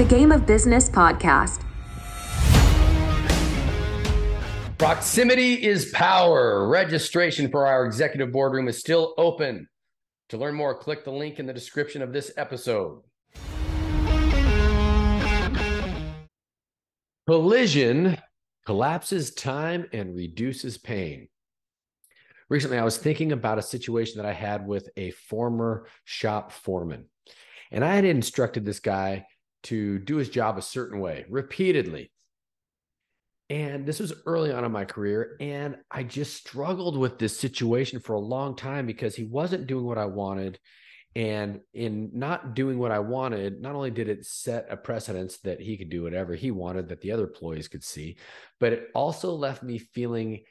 the Game of Business podcast. Proximity is power. Registration for our executive boardroom is still open. To learn more, click the link in the description of this episode. Collision collapses time and reduces pain. Recently, I was thinking about a situation that I had with a former shop foreman. And I had instructed this guy to do his job a certain way repeatedly. And this was early on in my career. And I just struggled with this situation for a long time because he wasn't doing what I wanted. And in not doing what I wanted, not only did it set a precedence that he could do whatever he wanted that the other employees could see, but it also left me feeling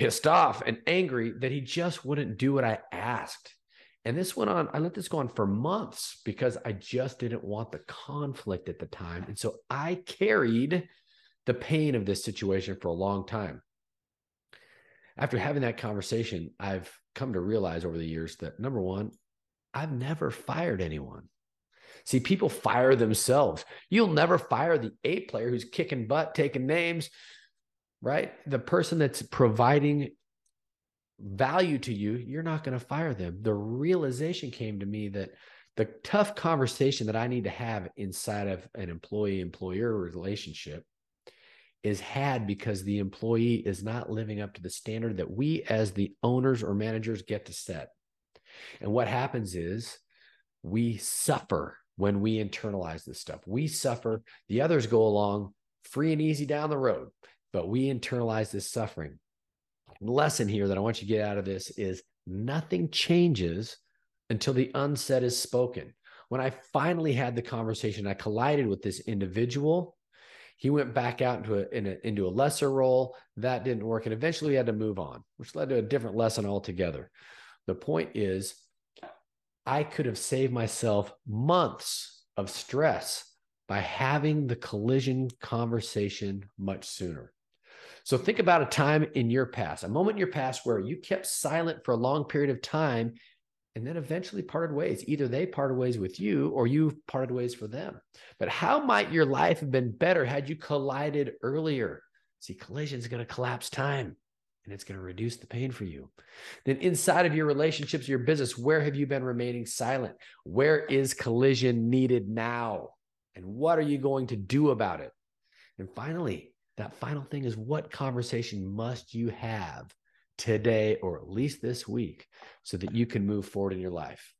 pissed off and angry that he just wouldn't do what I asked. And this went on, I let this go on for months because I just didn't want the conflict at the time. And so I carried the pain of this situation for a long time. After having that conversation, I've come to realize over the years that number one, I've never fired anyone. See, people fire themselves. You'll never fire the A player who's kicking butt, taking names, right? The person that's providing value to you, you're not going to fire them. The realization came to me that the tough conversation that I need to have inside of an employee employer relationship is had because the employee is not living up to the standard that we as the owners or managers get to set. And what happens is we suffer when we internalize this stuff. We suffer, the others go along free and easy down the road, but we internalize this suffering lesson here that I want you to get out of this is nothing changes until the unsaid is spoken. When I finally had the conversation, I collided with this individual. He went back out into a, in a, into a lesser role. That didn't work. And eventually we had to move on, which led to a different lesson altogether. The point is, I could have saved myself months of stress by having the collision conversation much sooner. So think about a time in your past, a moment in your past where you kept silent for a long period of time and then eventually parted ways. Either they parted ways with you or you parted ways for them. But how might your life have been better had you collided earlier? See, collision is going to collapse time and it's going to reduce the pain for you. Then, inside of your relationships, your business, where have you been remaining silent? Where is collision needed now? And what are you going to do about it? And finally, that final thing is what conversation must you have today or at least this week so that you can move forward in your life?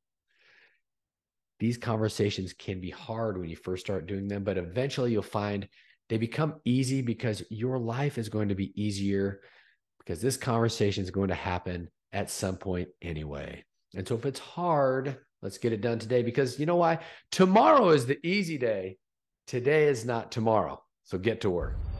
These conversations can be hard when you first start doing them, but eventually you'll find they become easy because your life is going to be easier because this conversation is going to happen at some point anyway. And so if it's hard, let's get it done today because you know why? Tomorrow is the easy day. Today is not tomorrow. So get to work.